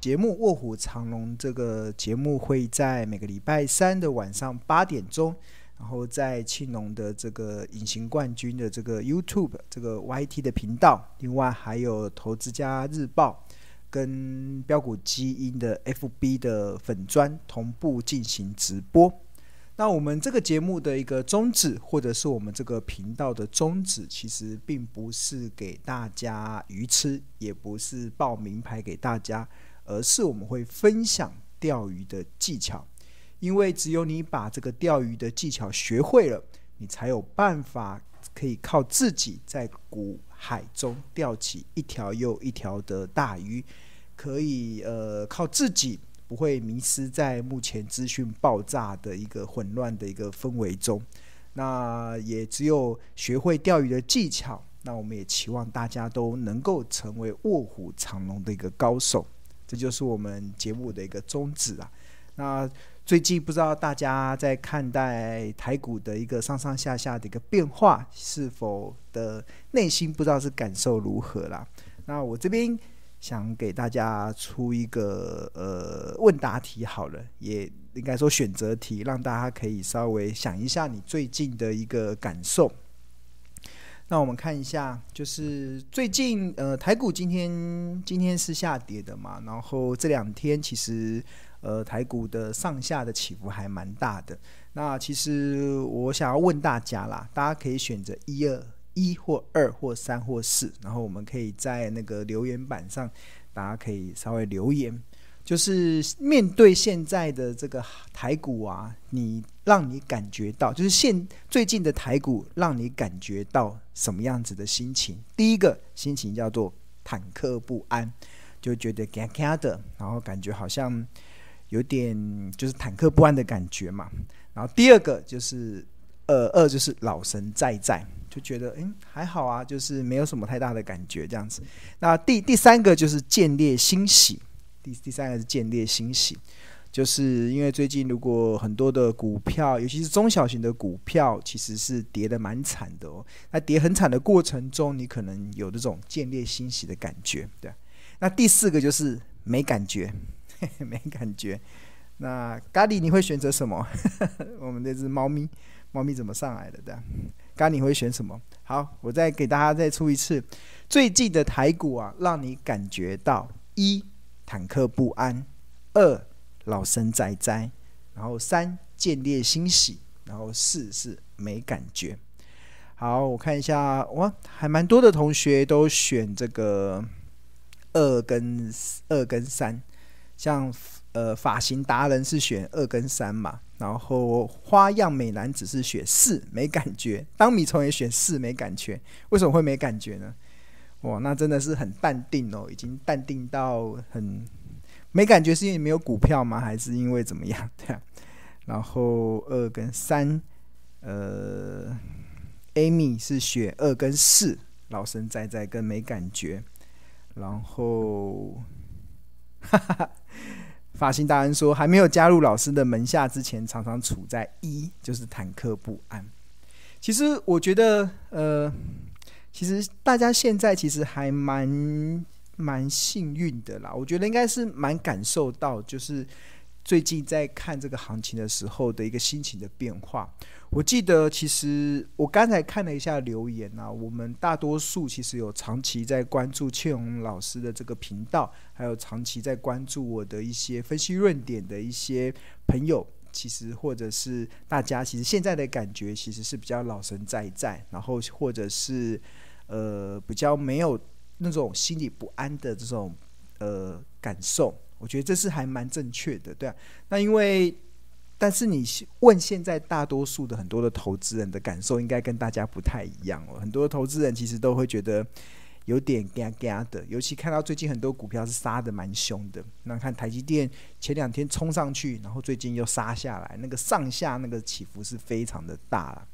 节目《卧虎藏龙》这个节目会在每个礼拜三的晚上八点钟，然后在庆农的这个隐形冠军的这个 YouTube 这个 YT 的频道，另外还有投资家日报跟标股基因的 FB 的粉专同步进行直播。那我们这个节目的一个宗旨，或者是我们这个频道的宗旨，其实并不是给大家鱼吃，也不是报名牌给大家，而是我们会分享钓鱼的技巧。因为只有你把这个钓鱼的技巧学会了，你才有办法可以靠自己在股海中钓起一条又一条的大鱼，可以呃靠自己。不会迷失在目前资讯爆炸的一个混乱的一个氛围中，那也只有学会钓鱼的技巧，那我们也期望大家都能够成为卧虎藏龙的一个高手，这就是我们节目的一个宗旨啊。那最近不知道大家在看待台股的一个上上下下的一个变化，是否的内心不知道是感受如何啦？那我这边。想给大家出一个呃问答题好了，也应该说选择题，让大家可以稍微想一下你最近的一个感受。那我们看一下，就是最近呃台股今天今天是下跌的嘛，然后这两天其实呃台股的上下的起伏还蛮大的。那其实我想要问大家啦，大家可以选择一二。一或二或三或四，然后我们可以在那个留言板上，大家可以稍微留言，就是面对现在的这个台股啊，你让你感觉到，就是现最近的台股让你感觉到什么样子的心情？第一个心情叫做忐忑不安，就觉得嘎嘎的，然后感觉好像有点就是忐忑不安的感觉嘛。然后第二个就是呃二就是老神在在。就觉得嗯还好啊，就是没有什么太大的感觉这样子。那第第三个就是见猎欣喜，第第三个是见猎心喜，就是因为最近如果很多的股票，尤其是中小型的股票，其实是跌得蛮惨的哦。那跌很惨的过程中，你可能有这种见猎心喜的感觉，对。那第四个就是没感觉，没感觉。那咖喱你会选择什么？我们这只猫咪，猫咪怎么上来的？对。刚你会选什么？好，我再给大家再出一次。最近的台股啊，让你感觉到一忐忑不安，二老神在在，然后三见猎欣喜，然后四是没感觉。好，我看一下，哇，还蛮多的同学都选这个二跟二跟三，像呃发型达人是选二跟三嘛。然后花样美男只是选四没感觉，当米虫也选四没感觉，为什么会没感觉呢？哇，那真的是很淡定哦，已经淡定到很没感觉，是因为没有股票吗？还是因为怎么样？对啊。然后二跟三，呃，Amy 是选二跟四，老神在在跟没感觉，然后哈哈哈。发型达人说，还没有加入老师的门下之前，常常处在一，就是忐忑不安。其实我觉得，呃，其实大家现在其实还蛮蛮幸运的啦。我觉得应该是蛮感受到，就是。最近在看这个行情的时候的一个心情的变化，我记得其实我刚才看了一下留言啊，我们大多数其实有长期在关注庆荣老师的这个频道，还有长期在关注我的一些分析论点的一些朋友，其实或者是大家，其实现在的感觉其实是比较老神在在，然后或者是呃比较没有那种心里不安的这种呃感受。我觉得这是还蛮正确的，对啊。那因为，但是你问现在大多数的很多的投资人的感受，应该跟大家不太一样哦。很多投资人其实都会觉得有点嘎嘎的，尤其看到最近很多股票是杀的蛮凶的。那看台积电前两天冲上去，然后最近又杀下来，那个上下那个起伏是非常的大了。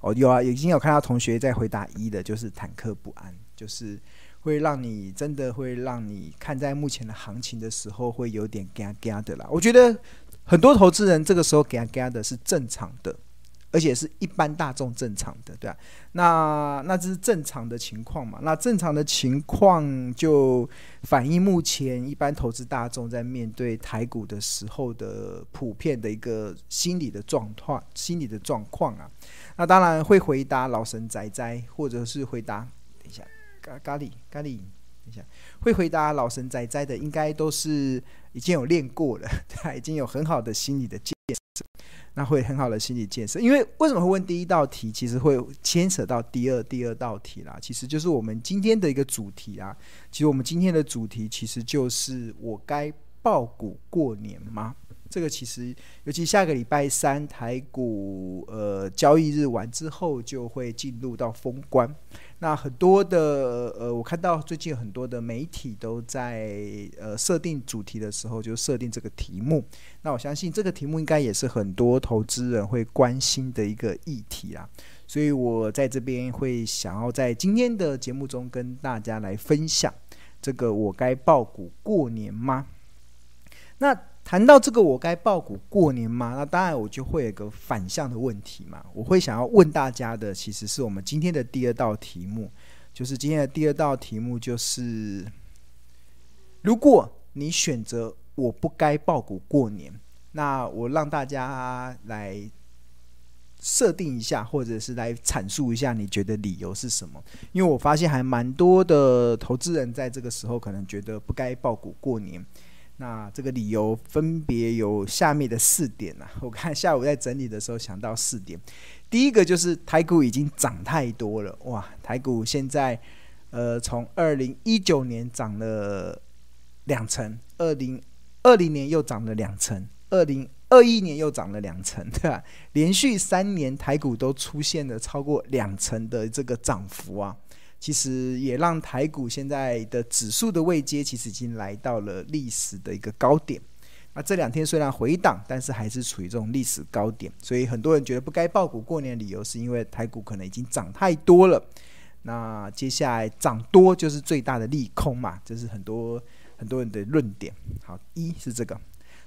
哦，有啊，已经有看到同学在回答一的，就是忐忑不安，就是。会让你真的会让你看在目前的行情的时候，会有点嘎嘎的啦。我觉得很多投资人这个时候嘎嘎的是正常的，而且是一般大众正常的，对啊，那那这是正常的情况嘛？那正常的情况就反映目前一般投资大众在面对台股的时候的普遍的一个心理的状况，心理的状况啊。那当然会回答老神仔仔，或者是回答等一下咖咖喱咖喱，等一下会回答老神仔仔的，应该都是已经有练过了，对，已经有很好的心理的建。那会很好的心理建设，因为为什么会问第一道题？其实会牵扯到第二第二道题啦。其实就是我们今天的一个主题啊。其实我们今天的主题其实就是我该抱股过年吗？这个其实，尤其下个礼拜三台股呃交易日完之后，就会进入到封关。那很多的呃，我看到最近很多的媒体都在呃设定主题的时候，就设定这个题目。那我相信这个题目应该也是很多投资人会关心的一个议题啦。所以我在这边会想要在今天的节目中跟大家来分享这个我该报股过年吗？那谈到这个我该报股过年吗？那当然我就会有一个反向的问题嘛。我会想要问大家的，其实是我们今天的第二道题目，就是今天的第二道题目就是：如果你选择我不该报股过年，那我让大家来设定一下，或者是来阐述一下，你觉得理由是什么？因为我发现还蛮多的投资人在这个时候可能觉得不该报股过年。那这个理由分别有下面的四点呐、啊，我看下午在整理的时候想到四点。第一个就是台股已经涨太多了，哇！台股现在呃从二零一九年涨了两成，二零二零年又涨了两成，二零二一年又涨了两成，对吧？连续三年台股都出现了超过两成的这个涨幅啊。其实也让台股现在的指数的位阶，其实已经来到了历史的一个高点。那这两天虽然回档，但是还是处于这种历史高点。所以很多人觉得不该抱股过年的理由，是因为台股可能已经涨太多了。那接下来涨多就是最大的利空嘛，这是很多很多人的论点。好，一是这个，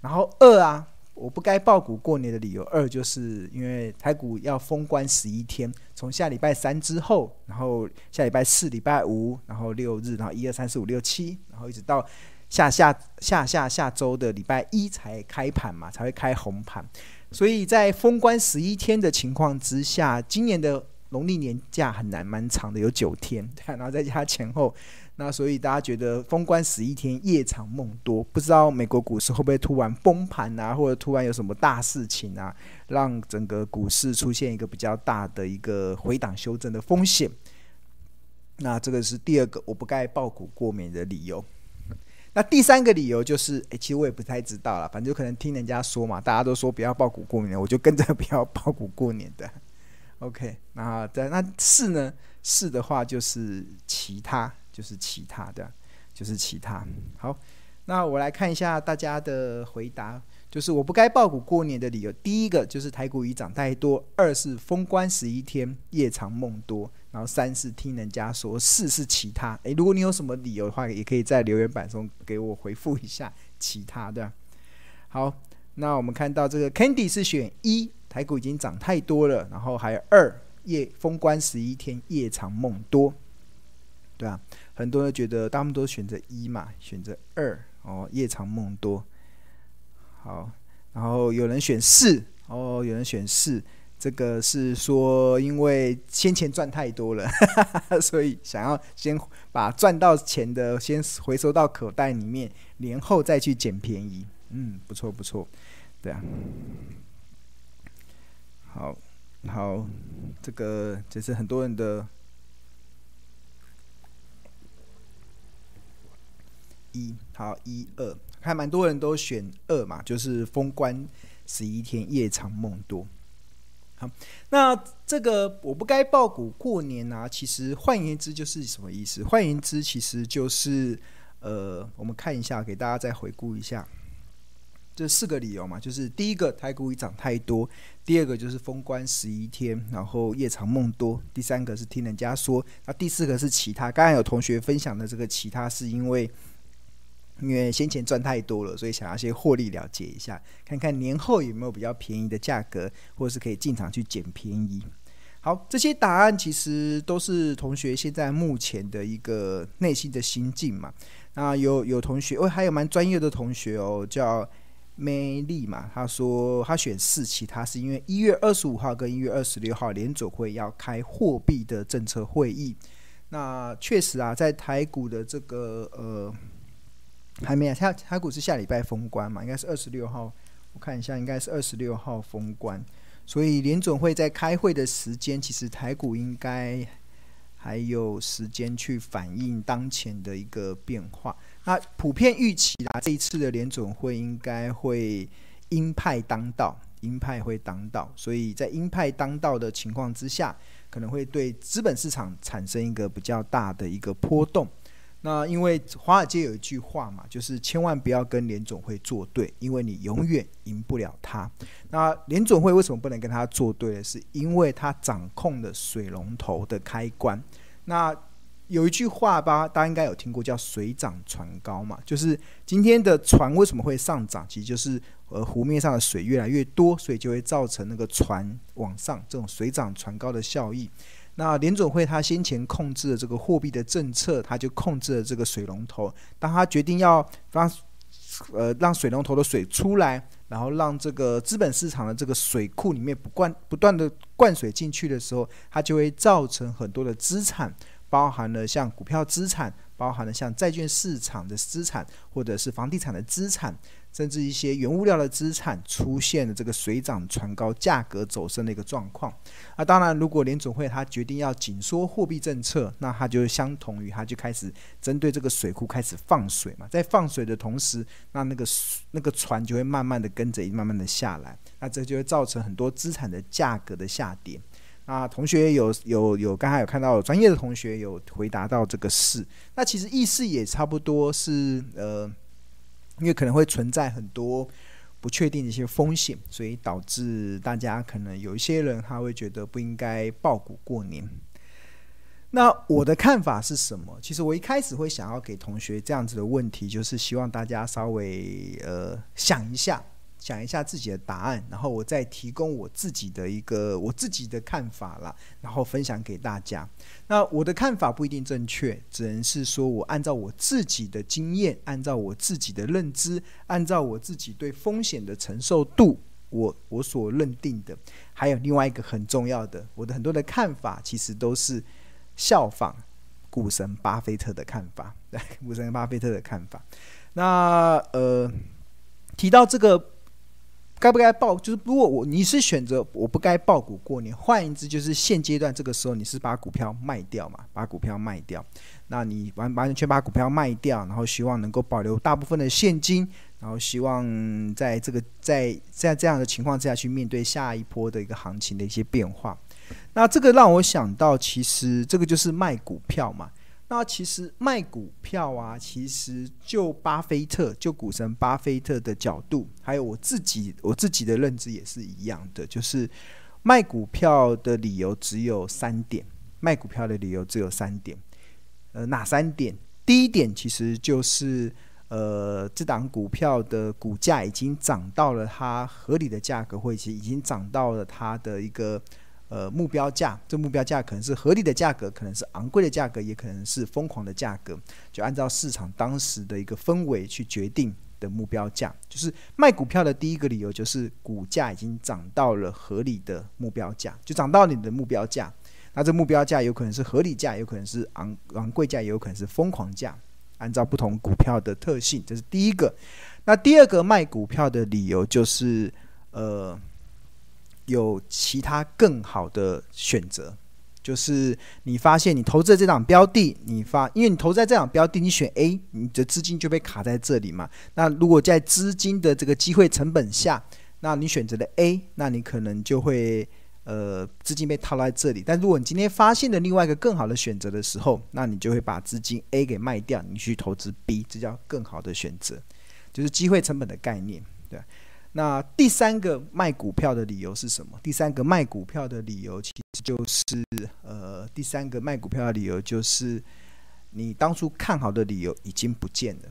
然后二啊。我不该报股过年的理由二，就是因为台股要封关十一天，从下礼拜三之后，然后下礼拜四、礼拜五，然后六日，然后一二三四五六七，然后一直到下下下下下周的礼拜一才开盘嘛，才会开红盘。所以在封关十一天的情况之下，今年的农历年假很难蛮长的，有九天，然后再加前后。那所以大家觉得封关十一天夜长梦多，不知道美国股市会不会突然崩盘啊，或者突然有什么大事情啊，让整个股市出现一个比较大的一个回档修正的风险。那这个是第二个我不该爆股过敏的理由。那第三个理由就是，诶，其实我也不太知道了，反正就可能听人家说嘛，大家都说不要爆股过年，我就跟着不要爆股过年的。OK，那在那四呢？四的话就是其他。就是其他的，就是其他。好，那我来看一下大家的回答。就是我不该抱股过年的理由，第一个就是台股已涨太多；二是封关十一天夜长梦多；然后三是听人家说；四是其他。诶，如果你有什么理由的话，也可以在留言板中给我回复一下。其他的，好，那我们看到这个 Candy 是选一，台股已经涨太多了；然后还有二，夜封关十一天夜长梦多，对啊。很多人觉得他们都选择一嘛，选择二哦，夜长梦多。好，然后有人选四哦，有人选四，这个是说因为先前赚太多了，所以想要先把赚到钱的先回收到口袋里面，年后再去捡便宜。嗯，不错不错，对啊。好，好，这个这是很多人的。一好一二，还蛮多人都选二嘛，就是封关十一天夜长梦多。好，那这个我不该报股过年啊，其实换言之就是什么意思？换言之，其实就是呃，我们看一下，给大家再回顾一下这四个理由嘛，就是第一个台股已涨太多，第二个就是封关十一天，然后夜长梦多，第三个是听人家说，那第四个是其他。刚才有同学分享的这个其他，是因为。因为先前赚太多了，所以想要先获利了结一下，看看年后有没有比较便宜的价格，或是可以进场去捡便宜。好，这些答案其实都是同学现在目前的一个内心的心境嘛。那有有同学哦，还有蛮专业的同学哦，叫美丽嘛，他说他选四期，他是因为一月二十五号跟一月二十六号联准会要开货币的政策会议。那确实啊，在台股的这个呃。还没啊，台台股是下礼拜封关嘛，应该是二十六号，我看一下，应该是二十六号封关，所以联准会在开会的时间，其实台股应该还有时间去反映当前的一个变化。那普遍预期啊，这一次的联准会应该会鹰派当道，鹰派会当道，所以在鹰派当道的情况之下，可能会对资本市场产生一个比较大的一个波动。那因为华尔街有一句话嘛，就是千万不要跟联总会作对，因为你永远赢不了他。那联总会为什么不能跟他作对呢？是因为他掌控了水龙头的开关。那有一句话吧，大家应该有听过，叫“水涨船高”嘛，就是今天的船为什么会上涨？其实就是呃湖面上的水越来越多，所以就会造成那个船往上这种水涨船高的效益。那联准会他先前控制了这个货币的政策，他就控制了这个水龙头。当他决定要让呃让水龙头的水出来，然后让这个资本市场的这个水库里面不灌不断的灌水进去的时候，它就会造成很多的资产，包含了像股票资产，包含了像债券市场的资产，或者是房地产的资产。甚至一些原物料的资产出现了这个水涨船高、价格走升的一个状况。啊，当然，如果联总会他决定要紧缩货币政策，那它就相同于它就开始针对这个水库开始放水嘛。在放水的同时，那那个那个船就会慢慢的跟着慢慢的下来，那这就会造成很多资产的价格的下跌。啊，同学有有有，刚才有看到专业的同学有回答到这个事，那其实意思也差不多是呃。因为可能会存在很多不确定的一些风险，所以导致大家可能有一些人他会觉得不应该抱股过年。那我的看法是什么？其实我一开始会想要给同学这样子的问题，就是希望大家稍微呃想一下。讲一下自己的答案，然后我再提供我自己的一个我自己的看法啦，然后分享给大家。那我的看法不一定正确，只能是说我按照我自己的经验，按照我自己的认知，按照我自己对风险的承受度，我我所认定的。还有另外一个很重要的，我的很多的看法其实都是效仿股神巴菲特的看法，股神巴菲特的看法。那呃，提到这个。该不该抱？就是如果我你是选择我不该抱股过年，换言之就是现阶段这个时候你是把股票卖掉嘛？把股票卖掉，那你完完全把股票卖掉，然后希望能够保留大部分的现金，然后希望在这个在 在这样的情况之下去面对下一波的一个行情的一些变化。那这个让我想到，其实这个就是卖股票嘛。那其实卖股票啊，其实就巴菲特，就股神巴菲特的角度，还有我自己我自己的认知也是一样的，就是卖股票的理由只有三点，卖股票的理由只有三点，呃，哪三点？第一点其实就是，呃，这档股票的股价已经涨到了它合理的价格，或者已经涨到了它的一个。呃，目标价，这目标价可能是合理的价格，可能是昂贵的价格，也可能是疯狂的价格，就按照市场当时的一个氛围去决定的目标价。就是卖股票的第一个理由，就是股价已经涨到了合理的目标价，就涨到你的目标价。那这目标价有可能是合理价，有可能是昂昂贵价，也有可能是疯狂价，按照不同股票的特性，这是第一个。那第二个卖股票的理由就是，呃。有其他更好的选择，就是你发现你投资的这档标的，你发，因为你投资在这档标的，你选 A，你的资金就被卡在这里嘛。那如果在资金的这个机会成本下，那你选择了 A，那你可能就会呃资金被套在这里。但如果你今天发现了另外一个更好的选择的时候，那你就会把资金 A 给卖掉，你去投资 B，这叫更好的选择，就是机会成本的概念，对。那第三个卖股票的理由是什么？第三个卖股票的理由其实就是，呃，第三个卖股票的理由就是，你当初看好的理由已经不见了，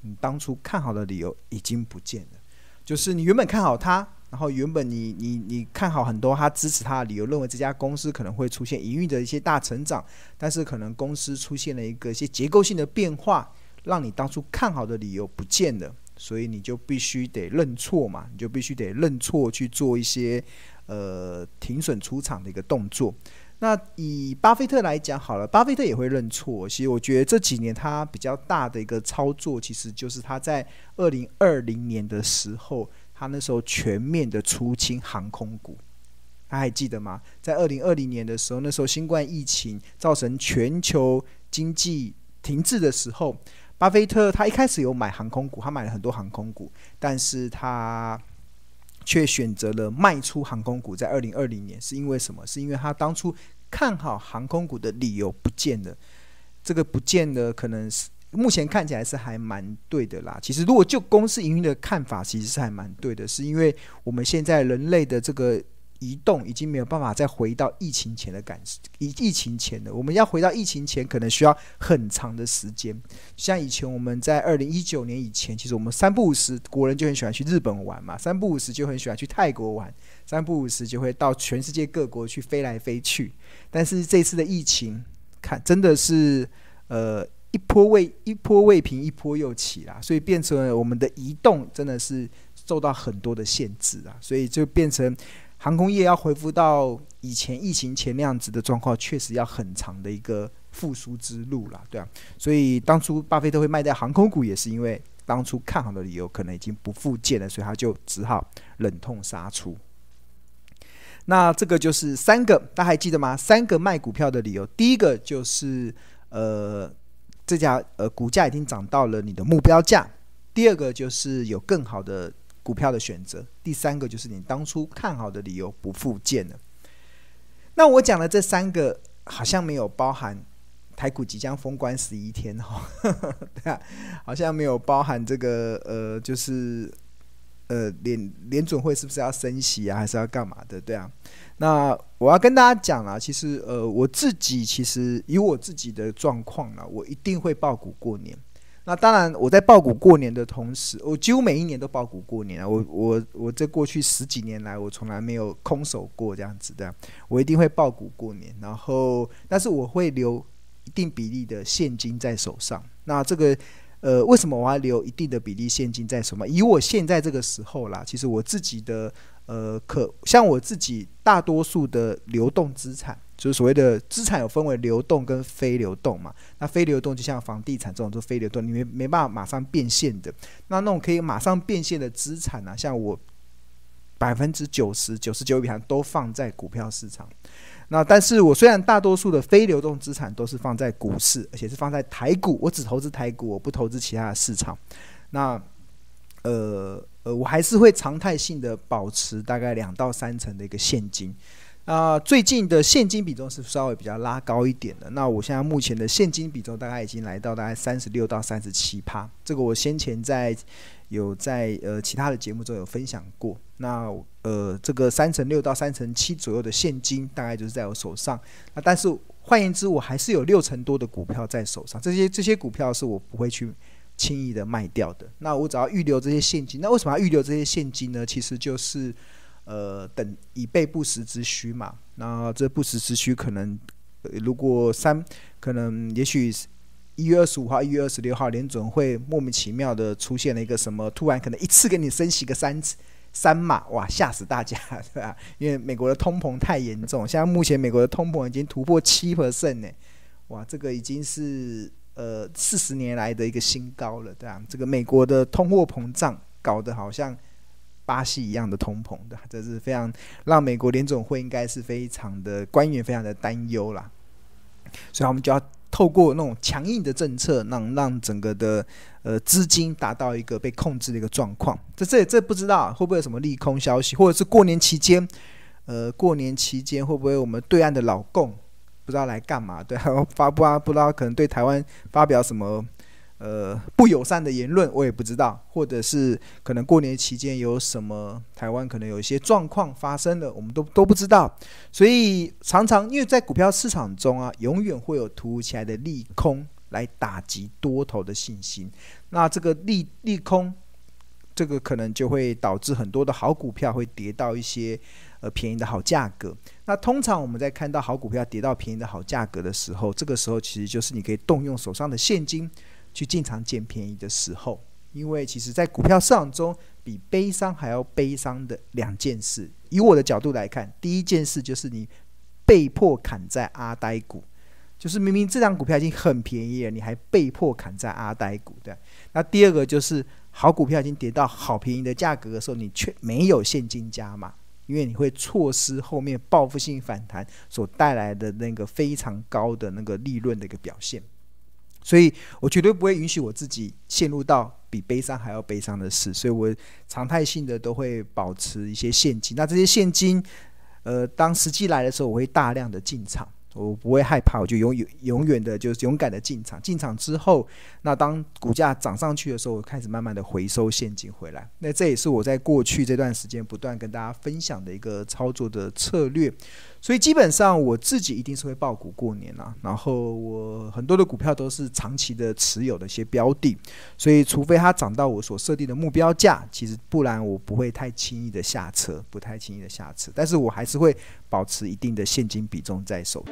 你当初看好的理由已经不见了。就是你原本看好它，然后原本你你你看好很多他支持他的理由，认为这家公司可能会出现营运的一些大成长，但是可能公司出现了一个一些结构性的变化，让你当初看好的理由不见了，所以你就必须得认错嘛，你就必须得认错去做一些呃停损出场的一个动作。那以巴菲特来讲好了，巴菲特也会认错。其实我觉得这几年他比较大的一个操作，其实就是他在二零二零年的时候，他那时候全面的出清航空股。他还记得吗？在二零二零年的时候，那时候新冠疫情造成全球经济停滞的时候，巴菲特他一开始有买航空股，他买了很多航空股，但是他。却选择了卖出航空股，在二零二零年是因为什么？是因为他当初看好航空股的理由不见了。这个不见得可能是目前看起来是还蛮对的啦。其实如果就公司营运的看法，其实是还蛮对的，是因为我们现在人类的这个。移动已经没有办法再回到疫情前的感，疫疫情前的我们要回到疫情前，可能需要很长的时间。像以前我们在二零一九年以前，其实我们三不五时国人就很喜欢去日本玩嘛，三不五时就很喜欢去泰国玩，三不五时就会到全世界各国去飞来飞去。但是这次的疫情，看真的是呃一波未一波未平一波又起啦，所以变成了我们的移动真的是受到很多的限制啊，所以就变成。航空业要恢复到以前疫情前那样子的状况，确实要很长的一个复苏之路了，对啊。所以当初巴菲特会卖掉航空股，也是因为当初看好的理由可能已经不复见了，所以他就只好忍痛杀出。那这个就是三个，大家还记得吗？三个卖股票的理由，第一个就是呃这家呃股价已经涨到了你的目标价，第二个就是有更好的。股票的选择，第三个就是你当初看好的理由不复见了。那我讲的这三个好像没有包含台股即将封关十一天哈，对啊，好像没有包含这个呃，就是呃联联准会是不是要升息啊，还是要干嘛的？对啊。那我要跟大家讲啊，其实呃我自己其实以我自己的状况啊，我一定会报股过年。那当然，我在报股过年的同时，我几乎每一年都报股过年啊。我我我这过去十几年来，我从来没有空手过这样子的。我一定会报股过年，然后但是我会留一定比例的现金在手上。那这个呃，为什么我要留一定的比例现金在手嘛？以我现在这个时候啦，其实我自己的呃，可像我自己大多数的流动资产。就是所谓的资产有分为流动跟非流动嘛，那非流动就像房地产这种，就非流动，你没没办法马上变现的。那那种可以马上变现的资产呢、像我百分之九十九十九以上都放在股票市场。那但是我虽然大多数的非流动资产都是放在股市，而且是放在台股，我只投资台股，我不投资其他的市场。那呃呃，我还是会常态性的保持大概两到三成的一个现金。啊、最近的现金比重是稍微比较拉高一点的。那我现在目前的现金比重大概已经来到大概三十六到三十七趴。这个我先前在有在呃其他的节目中有分享过。那呃这个三成六到三成七左右的现金大概就是在我手上。那但是换言之，我还是有六成多的股票在手上。这些这些股票是我不会去轻易的卖掉的。那我只要预留这些现金。那为什么要预留这些现金呢？其实就是。呃，等以备不时之需嘛。那这不时之需可能，如果三可能，也许一月二十五号、一月二十六号，联准会莫名其妙的出现了一个什么，突然可能一次给你升息个三次三码，哇，吓死大家，对吧？因为美国的通膨太严重，现在目前美国的通膨已经突破七 percent 呢，哇，这个已经是呃四十年来的一个新高了，对吧？这个美国的通货膨胀搞得好像。巴西一样的通膨的，这是非常让美国联总会应该是非常的官员非常的担忧啦。所以，我们就要透过那种强硬的政策，让让整个的呃资金达到一个被控制的一个状况。这这这不知道会不会有什么利空消息，或者是过年期间，呃，过年期间会不会我们对岸的老共不知道来干嘛？对，发布啊，不知道可能对台湾发表什么。呃，不友善的言论我也不知道，或者是可能过年期间有什么台湾可能有一些状况发生了，我们都都不知道。所以常常因为在股票市场中啊，永远会有突如其来的利空来打击多头的信心。那这个利利空，这个可能就会导致很多的好股票会跌到一些呃便宜的好价格。那通常我们在看到好股票跌到便宜的好价格的时候，这个时候其实就是你可以动用手上的现金去进场捡便宜的时候。因为其实，在股票市场中，比悲伤还要悲伤的两件事，以我的角度来看，第一件事就是你被迫砍在阿呆股，就是明明这张股票已经很便宜了，你还被迫砍在阿呆股，对。那第二个就是好股票已经跌到好便宜的价格的时候，你却没有现金加码，因为你会错失后面报复性反弹所带来的那个非常高的那个利润的一个表现。所以我绝对不会允许我自己陷入到比悲伤还要悲伤的事，所以我常态性的都会保持一些现金。那这些现金，呃，当时机来的时候，我会大量的进场。我不会害怕，我就永远永远的，就是勇敢的进场。进场之后，那当股价涨上去的时候，我开始慢慢的回收现金回来。那这也是我在过去这段时间不断跟大家分享的一个操作的策略。所以基本上我自己一定是会抱股过年啊。然后我很多的股票都是长期的持有的一些标的，所以除非它涨到我所设定的目标价，其实不然我不会太轻易的下车，不太轻易的下车。但是我还是会保持一定的现金比重在手。